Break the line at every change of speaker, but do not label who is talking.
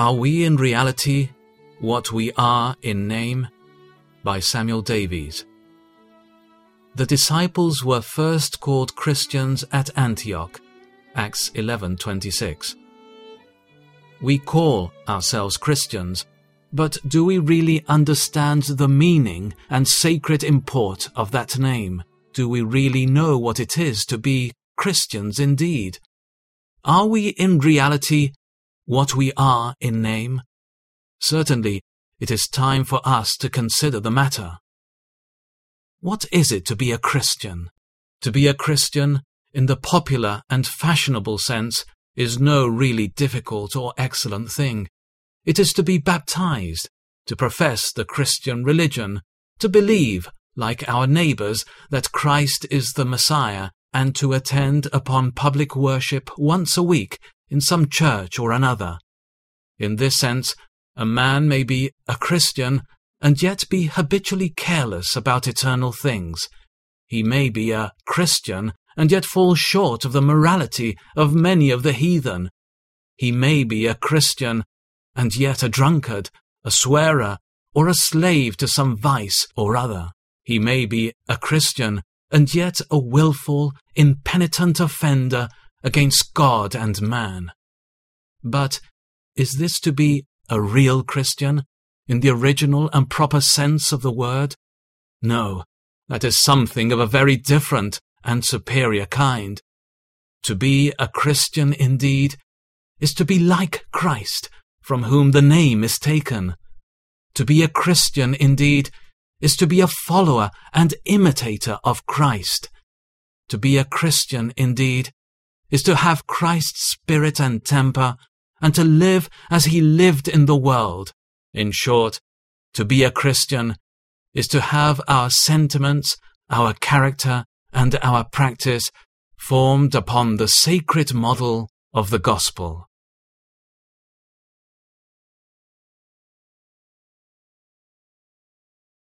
Are we in reality what we are in name? By Samuel Davies. The disciples were first called Christians at Antioch, Acts 11:26. We call ourselves Christians, but do we really understand the meaning and sacred import of that name? Do we really know what it is to be Christians indeed? Are we in reality what we are in name? Certainly, it is time for us to consider the matter. What is it to be a Christian? To be a Christian, in the popular and fashionable sense, is no really difficult or excellent thing. It is to be baptized, to profess the Christian religion, to believe, like our neighbors, that Christ is the Messiah, and to attend upon public worship once a week in some church or another. In this sense, a man may be a Christian and yet be habitually careless about eternal things. He may be a Christian and yet fall short of the morality of many of the heathen. He may be a Christian and yet a drunkard, a swearer, or a slave to some vice or other. He may be a Christian and yet a wilful, impenitent offender against God and man. But is this to be a real Christian in the original and proper sense of the word? No, that is something of a very different and superior kind. To be a Christian indeed is to be like Christ, from whom the name is taken. To be a Christian indeed is to be a follower and imitator of Christ. To be a Christian indeed is to have Christ's spirit and temper and to live as he lived in the world. In short, to be a Christian is to have our sentiments, our character, and our practice formed upon the sacred model of the gospel.